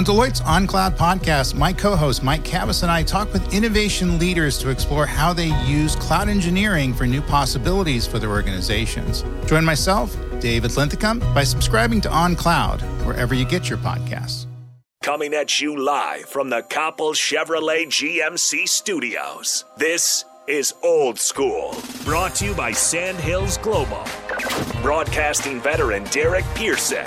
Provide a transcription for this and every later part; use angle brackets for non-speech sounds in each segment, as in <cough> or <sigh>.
On Deloitte's OnCloud podcast, my co host Mike Kavis and I talk with innovation leaders to explore how they use cloud engineering for new possibilities for their organizations. Join myself, David Linthicum, by subscribing to OnCloud, wherever you get your podcasts. Coming at you live from the Copple Chevrolet GMC studios. This is Old School, brought to you by Sandhills Global. Broadcasting veteran Derek Pearson.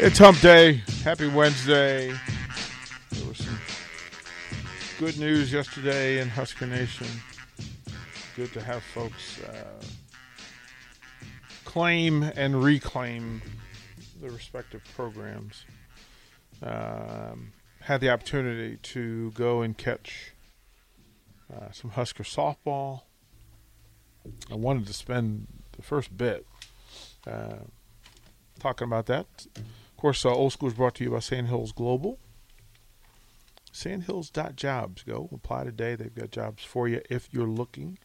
It's Hump Day. Happy Wednesday. There was some good news yesterday in Husker Nation. Good to have folks uh, claim and reclaim the respective programs. Um, had the opportunity to go and catch uh, some Husker softball. I wanted to spend the first bit uh, talking about that. Of course, uh, Old School is brought to you by Sandhills Global. Sandhills.jobs. Go apply today. They've got jobs for you if you're looking.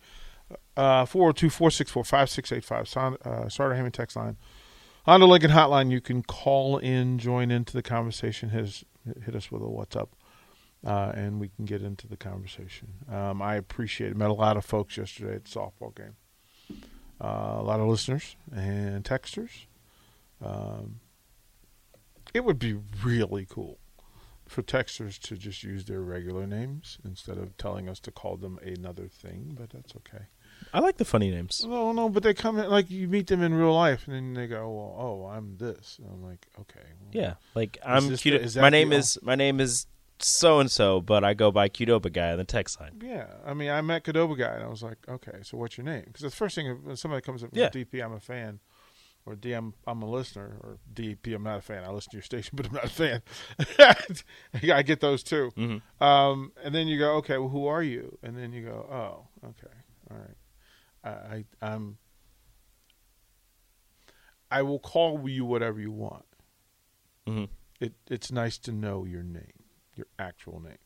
Uh, 402 464 5685. Starter Hammond text line. On the Lincoln Hotline, you can call in, join into the conversation. Hit, hit us with a what's up, uh, and we can get into the conversation. Um, I appreciate it. Met a lot of folks yesterday at the softball game. Uh, a lot of listeners and texters. Um, it would be really cool for texters to just use their regular names instead of telling us to call them another thing, but that's okay. I like the funny names. No, no, but they come in like you meet them in real life, and then they go, "Well, oh, I'm this." And I'm like, "Okay." Well, Yeah, like I'm cute. the- my name o- is my name is so and so, but I go by Qdoba guy on the text line. Yeah, I mean, I met Qdoba guy, and I was like, "Okay, so what's your name?" Because the first thing when somebody comes up with Yeah. DP, I'm a fan, or D, I'm, I'm a listener, or DP, I'm not a fan. I listen to your station, <laughs> but I'm not a fan. <laughs> I get those too. Mm-hmm. Um, and then you go, "Okay, well, who are you?" And then you go, "Oh, okay, all right." I, I I'm. I will call you whatever you want. Mhm. It it's nice to know your name, your actual name,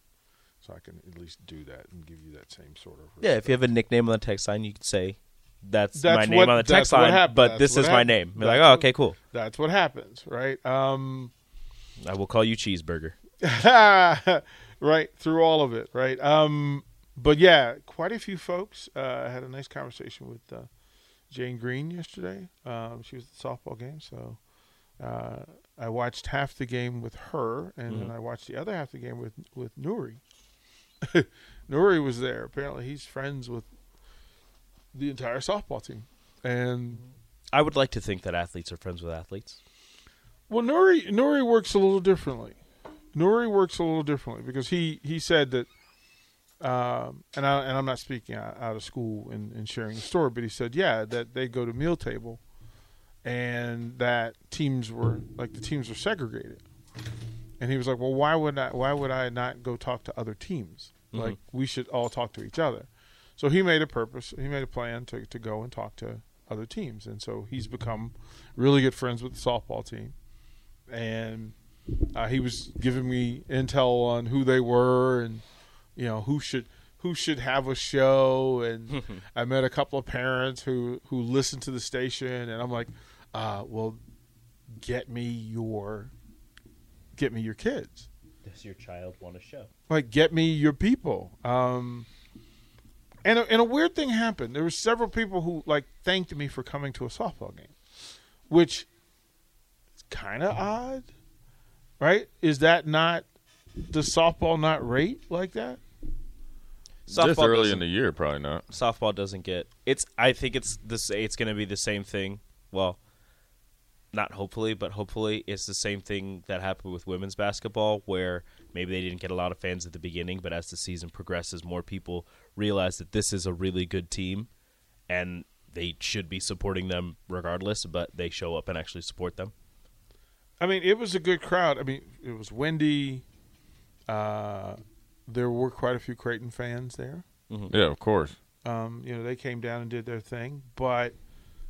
so I can at least do that and give you that same sort of. Yeah, if you have a nickname on the text line, you can say that's, That's my name what- on the text line, happened. but That's this is my name. You're like, oh, okay, cool. That's what happens, right? Um, I will call you Cheeseburger. <laughs> right through all of it, right? Um, but yeah, quite a few folks. Uh, I had a nice conversation with uh, Jane Green yesterday. Um, she was at the softball game, so uh, I watched half the game with her, and then I watched the other half of the game with with Nuri. <laughs> Nuri was there. Apparently, he's friends with the entire softball team, and I would like to think that athletes are friends with athletes. Well, Nuri Nuri works a little differently. Nuri works a little differently because he he said that, um, and I and I'm not speaking out, out of school and, and sharing the story, but he said yeah that they go to meal table, and that teams were like the teams were segregated, and he was like, well, why would I why would I not go talk to other teams? Like we should all talk to each other. So he made a purpose. He made a plan to to go and talk to other teams, and so he's become really good friends with the softball team. And uh, he was giving me intel on who they were and you know who should who should have a show. And <laughs> I met a couple of parents who who listen to the station. And I'm like uh, well get me your get me your kids. Does your child want a show? like get me your people. Um and a, and a weird thing happened. There were several people who like thanked me for coming to a softball game which is kind of odd right? Is that not does softball not rate like that? Just early in the year, probably not. softball doesn't get it's i think it's this it's going to be the same thing. Well not hopefully but hopefully it's the same thing that happened with women's basketball where maybe they didn't get a lot of fans at the beginning but as the season progresses more people realize that this is a really good team and they should be supporting them regardless but they show up and actually support them I mean, it was a good crowd. I mean, it was windy. Uh, there were quite a few Creighton fans there. Yeah, of course. Um, you know, they came down and did their thing. But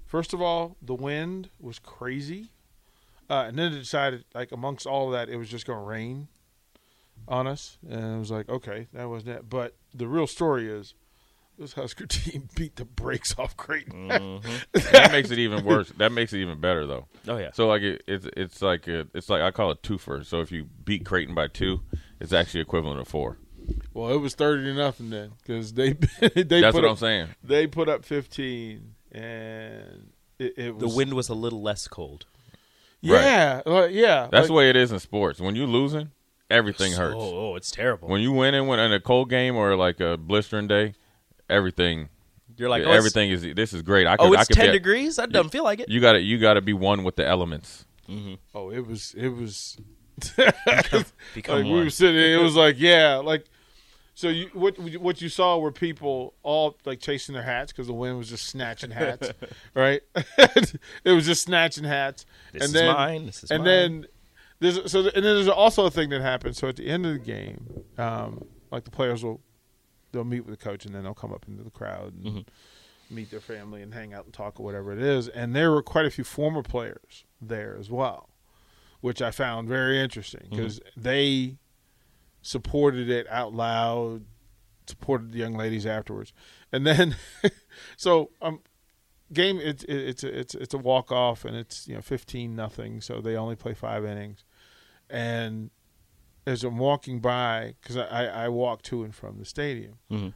first of all, the wind was crazy, uh, and then it decided, like amongst all of that, it was just going to rain on us, and I was like, okay, that wasn't it. But the real story is. This Husker <laughs> team beat the brakes off Creighton. Mm-hmm. <laughs> that makes it even worse. That makes it even better though. Oh yeah. So like it, it's it's like a, it's like I call it twofer. So if you beat Creighton by two, it's actually equivalent of four. Well, it was thirty to nothing then because they <laughs> they That's put what up, I'm saying. They put up fifteen, and it, it The wind was a little less cold. Yeah, like, yeah. That's like- the way it is in sports. When you're losing, everything hurts. Oh, oh, it's terrible. When you win in, when in a cold game or like a blistering day, everything You're like, oh, everything is this is great. I oh, could, Oh, I it's could ten be, degrees. That doesn't feel like it. You got to you got to be one with the elements. Mm-hmm. Oh, it was it was. become <laughs> like we one. were sitting. It was like yeah, like so. You what what you saw were people all like chasing their hats because the wind was just snatching hats, <laughs> right? <laughs> it was just snatching hats. This and is then, mine, this is and mine. then there's so and then there's also a thing that happens. So at the end of the game, um, like the players will they'll meet with the coach and then they'll come up into the crowd and Mm-hmm. meet their family and hang out and talk or whatever it is. And there were quite a few former players there as well, which I found very interesting because they supported it out loud, supported the young ladies afterwards, and then <laughs> so um game it's it's it's it's a walk off and it's you know fifteen nothing so they only play five innings and as I'm walking by because I, I walk to and from the stadium Mhm.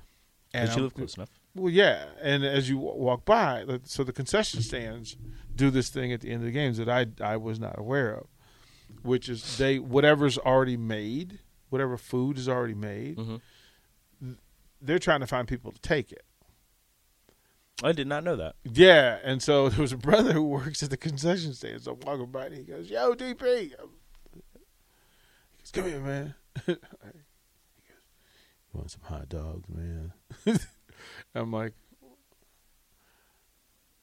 and But you live close enough. well, yeah, and as you walk by, so the concession stands do this thing at the end of the games that I I was not aware of, which is they whatever's already made, whatever food is already made, Mhm. they're trying to find people to take it. I did not know that. Yeah, and so <laughs> there was a brother who works at the concession stand. So I'm walking by, and he goes, "Yo, DP," he goes, "Come here, man." <laughs> he goes, "You want some hot dogs, man?" <laughs> I'm like,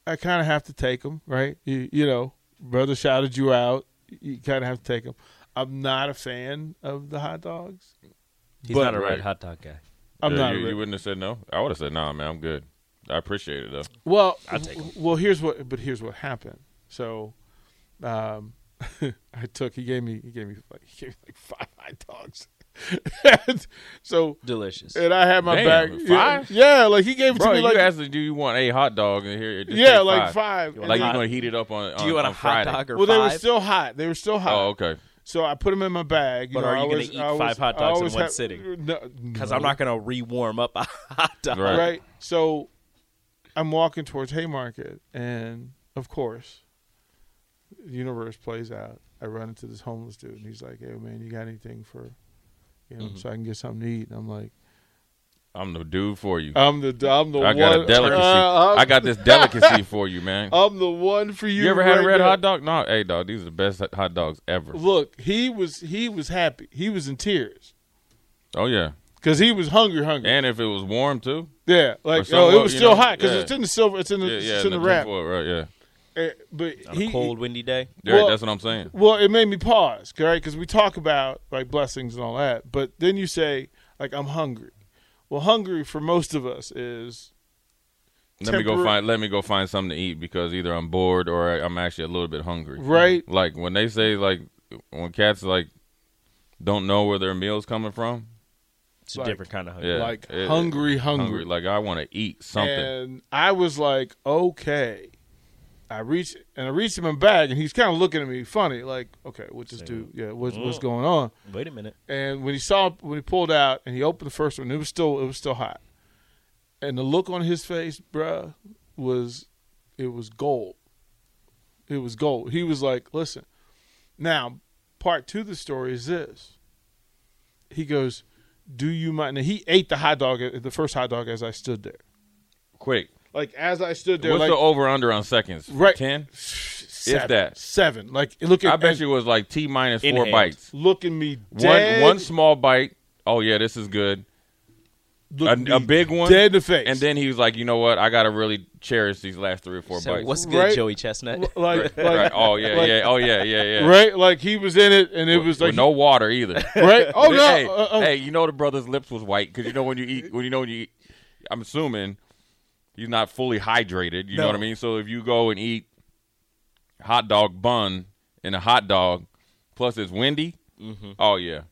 I kind of have to take them, right? You, you know, brother shouted you out. You kind of have to take them. I'm not a fan of the hot dogs. He's But- not a red Right. hot dog guy. I'm Yeah, not. you, a, you wouldn't have said no. I would have said nah, man. I'm good. I appreciate it though. Well, I'll take 'em. w- well, here's what, but here's what happened. So, um, <laughs> I took. He gave me. He gave me like he gave me like five hot dogs. And <laughs> so, Delicious. and I had my Damn, bag. Yeah, five? yeah, like he gave it Bro, to me you like asked, do you want a hot dog? And here, just yeah, like five. You And Like you're gonna heat it up on. Do you on- want a on hot Friday. dog or well, they were still hot. They were still hot. Oh, okay. So I put them in my bag. You But know, are you I gonna always- eat always- five hot dogs in one have- sitting? No, Because no. I'm not going to re-warm up a <laughs> hot dog. Right. right? So I'm walking towards Haymarket, and of course, the universe plays out. I run into this homeless dude, and he's like, "Hey, man, you got anything for, you know, so I can get something to eat?" And I'm like, I'm the dude for you. "I'm the, I'm the I one. got a delicacy. uh, I'm, got this delicacy <laughs> for you, man. I'm the one for you." You ever had a red now. hot dog? No, hey dog, these are the best hot dogs ever. Look, he was he was happy. He was in tears Oh yeah, because he was hungry, hungry. and if it was warm too. yeah, like so oh, it was still know, hot because yeah. it's in the silver. It's in the, Yeah, yeah, it's in the the wrap. tinfoil, right? Yeah, Eh, But On he, a cold, windy day. yeah Well- that's what I'm saying. Well, it made me pause, right? Because we talk about like blessings and all that, but then you say like I'm hungry. Well, hungry for most of us is Let me go find. Let me go find something to eat because either I'm bored or I- I'm actually a little bit hungry. right. Like when they say like when cats like don't know where their meal's coming from. It's a different kind of hungry. Yeah, Like it- hungry, hungry. Like I want to eat something. And I was like, okay. I reached and I reached him in bag, and he's kind of looking at me funny, like, okay, what's this dude? Yeah, what's what's Mm. going on? Wait a minute. And when he saw when he pulled out and he opened the first one, it was still it was still hot. And the look on his face, bruh, was it was gold. It was gold. He was like, "Listen, now part two of the story is this." He goes, "Do you mind?" Now he ate the hot dog, uh, the first hot dog, as I stood there. Quick. Like as I stood there, What's like the over under on seconds? Right. Ten. seven, that. seven. Like look at I bet and you it was like T four hand. bites. looking me dead. One one small bite. Oh yeah, this is good. Looked A, me a big one, dead in the face, and then he was like, "You know what? I got to really cherish these last three or four So bites." what's good, Right. Joey Chestnut? L- like, like right? Oh yeah, like- yeah. Oh yeah, yeah, yeah. right, like he was in it, and it was like With no water either. <laughs> right. Oh no, hey, uh, uh, hey, you know the brother's lips was white because you know when you eat when you know when you eat. I'm assuming he's not fully hydrated. You know what I mean? So if you go and eat hot dog bun and a hot dog, plus it's windy. Oh yeah,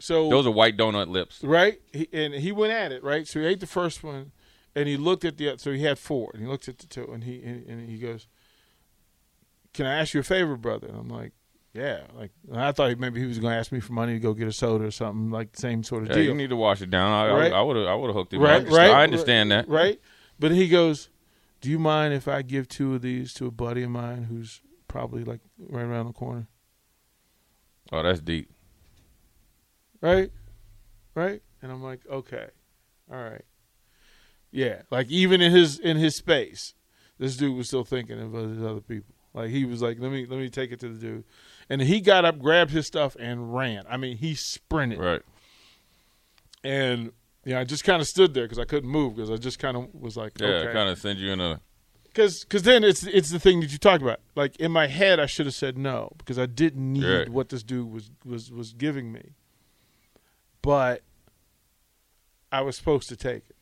so those are white donut lips. right, he, and he went at it right. So he ate the first one, and he looked at the other. So he had four, and he looked at the two, and he and, and he goes, "Can I ask you a favor, brother?" And I'm like. Yeah, like I thought maybe he was going to ask me for money to go get a soda or something like the same sort of Yeah, deal. you need to wash it down. I, Right. I would have I would have hooked it. right, up. right. I understand that. Right. But he goes, Do you mind if I give two of these to a buddy of mine who's probably like right around the corner? Oh, that's deep. Right? Right? And I'm like, Okay. All right. Yeah. Like even in his in his space, this dude was still thinking of his other people. Like he was like, Let me let me take it to the dude. And he got up, grabbed his stuff, and ran. I mean, he sprinted. Right. And yeah, I just kind of stood there because I couldn't move because I just kind of was like, Yeah, okay. kind of send you in a. Because cause then it's it's the thing that you talked about. Like in my head, I should have said no because I didn't need Right. what this dude was was was giving me. But I was supposed to take it.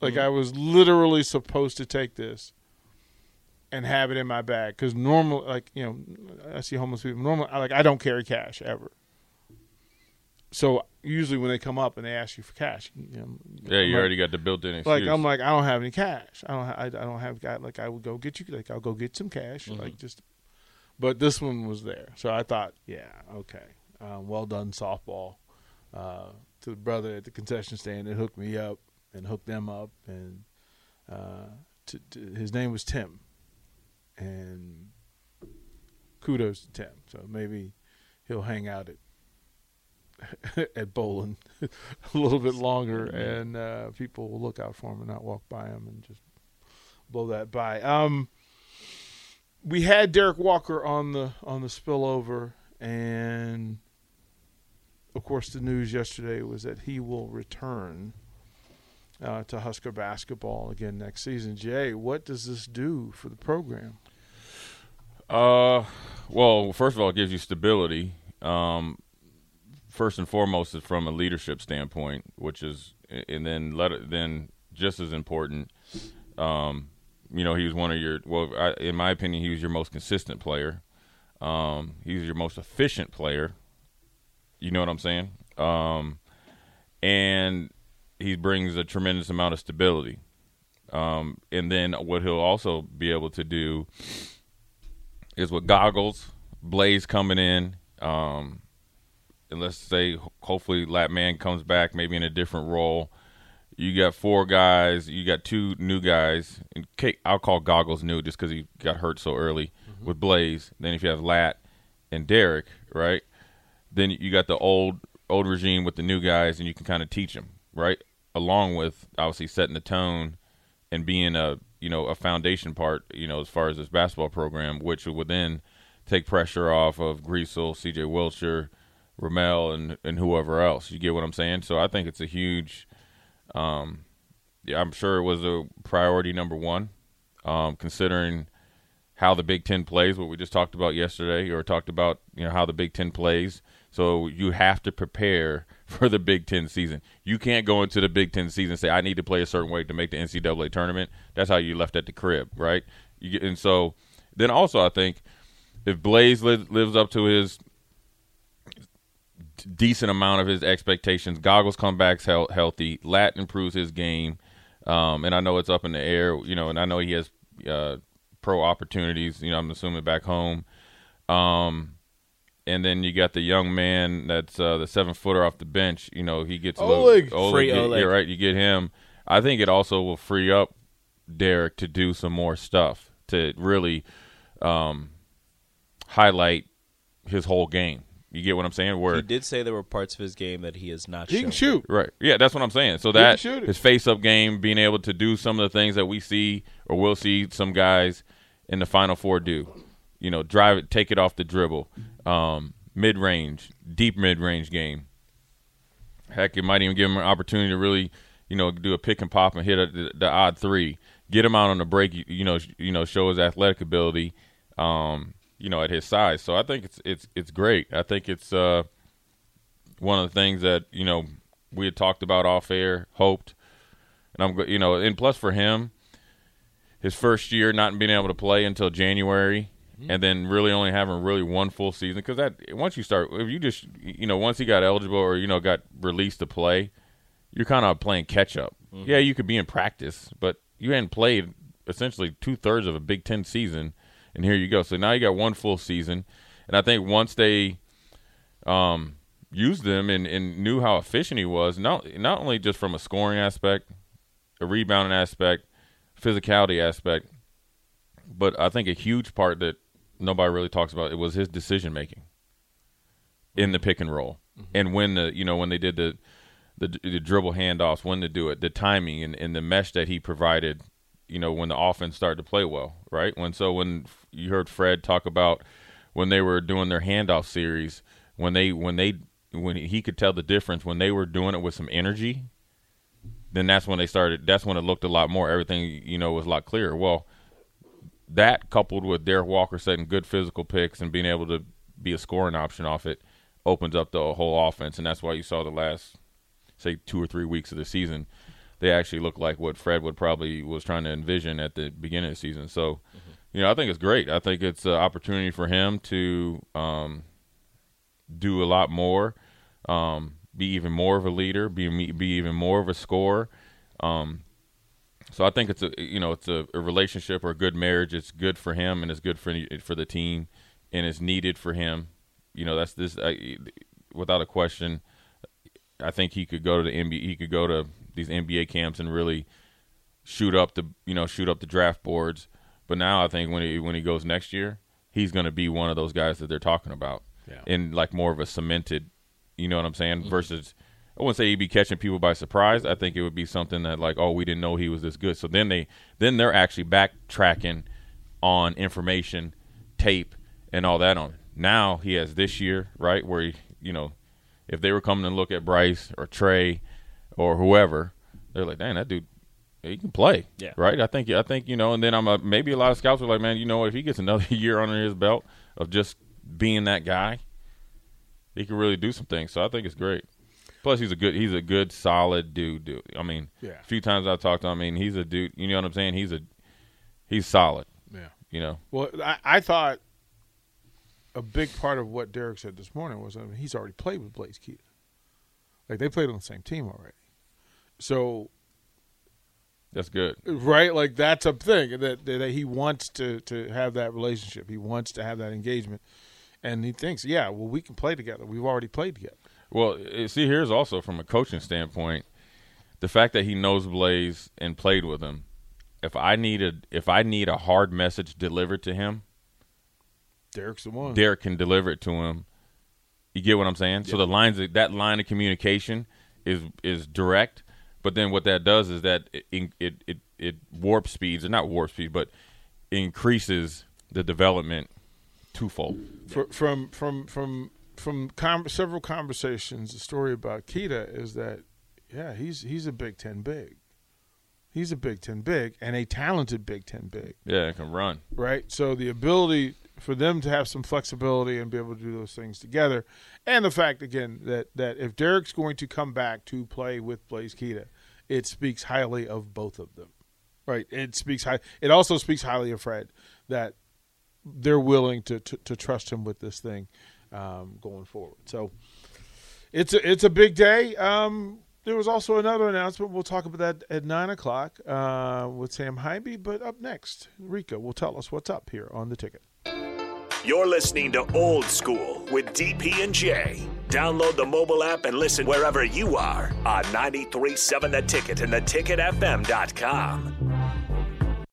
Like Mm-hmm. I was literally supposed to take this and have it in my bag because normal, like you know, I see homeless people. Normally, I- like I don't carry cash ever. So usually when they come up and they ask you for cash, you know, Yeah, I'm you like- already got the built-in excuse. like I'm like I don't have any cash. I don't. Ha- I, I don't have. Got like I would go get you. Like I'll go get some cash. Mm-hmm. Like just. But this one was there, so I thought, yeah, okay, um, well done, softball. Uh, to the brother at the concession stand that hooked me up and hooked them up, and uh, to, to, his name was Tim, and kudos to Tim. So maybe he'll hang out at <laughs> at bowling <laughs> a little bit longer, and uh, people will look out for him and not walk by him and just blow that by. Um, we had Derrick Walker on the on the spillover, and of course, the news yesterday was that he will return uh, to Husker basketball again next season. Jay, what does this do for the program? Uh, well, first of all, it gives you stability. Um, first and foremost is from a leadership standpoint, which is, and then let it, then just as important. Um, you know, he was one of your well, I, in my opinion, he was your most consistent player. Um, he was your most efficient player. You know what I'm saying? Um, and he brings a tremendous amount of stability. Um, and then what he'll also be able to do is with goggles, Blaise coming in. Um, and let's say hopefully Lat Mayen comes back maybe in a different role. You got four guys. You got two new guys. And K- I'll call Goggles new just because he got hurt so early with Blaise. Then if you have Lat and Derrick, right? Then you got the old old regime with the new guys, and you can kind of teach them, right? Along with obviously setting the tone and being a you know a foundation part, you know, as far as this basketball program, which would then take pressure off of Griesel, C.J. Wilcher, Ramel, and and whoever else. You get what I'm saying? So I think it's a huge. Um, yeah, I'm sure it was a priority number one, um, considering how the Big Ten plays. What we just talked about yesterday, or talked about, you know, how the Big Ten plays. So you have to prepare <laughs> for the Big Ten season. You can't go into the Big Ten season and say, "I need to play a certain way to make the NCAA tournament." That's how you left at the crib, right? Get, and so then also I think if Blaise li- lives up to his decent amount of his expectations, Goggles come back hel- healthy, Lat improves his game, um, and I know it's up in the air, you know, and I know he has uh, pro opportunities, you know, I'm assuming back home. Um, and then you got the young man that's uh, the seven footer off the bench. You know, he gets a Oleg. little Free get- Oleg. Yeah, right. You get him. I think it also will free up Derrick to do some more stuff to really um, highlight his whole game. You get what I'm saying? Where He did say there were parts of his game that he has not He shown. can shoot. Right. Yeah, that's what I'm saying. So can that shoot his face up game, being able to do some of the things that we see or will see some guys in the final four do. You know, drive it, take it off the dribble, um, mid range, deep mid range game. Heck, it might even give him an opportunity to really, you know, do a pick and pop and hit a, the, the odd three. Get him out on the break, you, you know, you know, show his athletic ability, um, you know, at his size. So I think it's it's it's great. I think it's uh, one of the things that you know we had talked about off air, hoped, and I'm you know, and plus for him, his first year not being able to play until January. And then really only having really one full season because that once you start, if you just you know once he got eligible or you know got released to play, you're kind of playing catch up. Mm-hmm. Yeah, you could be in practice, but you hadn't played essentially two thirds of a Big Ten season, and here you go. So now you got one full season, and I think once they um, used them and, and knew how efficient he was, not not only just from a scoring aspect, a rebounding aspect, physicality aspect, but I think a huge part that nobody really talks about it was his decision making in the pick and roll, mm-hmm. and when the you know when they did the the, the dribble handoffs, when to do it, the timing and, and the mesh that he provided. You know when the offense started to play well, right? When so when you heard Fred talk about when they were doing their handoff series, when they when they when he could tell the difference when they were doing it with some energy, then that's when they started. That's when it looked a lot more. Everything you know was a lot clearer. Well, that coupled with Derrick Walker setting good physical picks and being able to be a scoring option off it opens up the whole offense, and that's why you saw the last say two or three weeks of the season they actually look like what Fred would probably was trying to envision at the beginning of the season. So, mm-hmm. you know, I think it's great. I think it's an opportunity for him to um, do a lot more, um, be even more of a leader, be be even more of a scorer. Um, so I think it's a you know it's a, a, relationship or a good marriage. It's good for him and it's good for for the team, and it's needed for him. You know that's this I, without a question. I think he could go to the NBA. He could go to these NBA camps and really shoot up the you know shoot up the draft boards. But now I think when he when he goes next year, he's going to be one of those guys that they're talking about, yeah. in like more of a cemented, you know what I'm saying, mm-hmm. versus I wouldn't say he'd be catching people by surprise. I think it would be something that like, oh, we didn't know he was this good. So then they then they're actually backtracking on information, tape, and all that on. Now he has this year, right, where he, you know, if they were coming to look at Bryce or Trey or whoever, they're like, dang, that dude, he can play, yeah, right. I think I think you know, and then I'm a, maybe a lot of scouts are like, man, you know, if he gets another <laughs> year under his belt of just being that guy, he can really do some things. So I think it's great. Plus, he's a good he's a good solid dude. Dude, I mean, yeah. a few times I've talked to him. I mean, he's a dude. You know what I'm saying? He's a he's solid. Yeah. You know. Well, I, I thought a big part of what Derrick said this morning was I mean, he's already played with Blaise Keita. Like they played on the same team already. So that's good, right? Like that's a thing that, that he wants to to have that relationship. He wants to have that engagement, and he thinks, yeah, well, we can play together. We've already played together. Well, eh, see, here's also from a coaching standpoint, the fact that he knows Blaise and played with him. If I need a if I need a hard message delivered to him, Derrick's the one. Derrick can deliver it to him. You get what I'm saying? Yeah. So the lines that line of communication is is direct, but then what that does is that it it it, it warp speeds or not warp speed, but increases the development twofold. For, from from from from com- several conversations, the story about Keita is that, yeah, he's he's a Big Ten big. He's a Big Ten big and a talented Big Ten big. Yeah, can run. Right. So the ability for them to have some flexibility and be able to do those things together, and the fact again that that if Derrick's going to come back to play with Blaise Keita, it speaks highly of both of them. Right. It speaks high. It also speaks highly of Fred that they're willing to, to, to trust him with this thing um, going forward. So it's a, it's a big day. Um, there was also another announcement. We'll talk about that at nine o'clock uh, with Sam Haiby. But up next, Rika will tell us what's up here on the ticket. You're listening to Old School with DP and J. Download the mobile app and listen wherever you are on 93.7 The Ticket and theticketfm.com.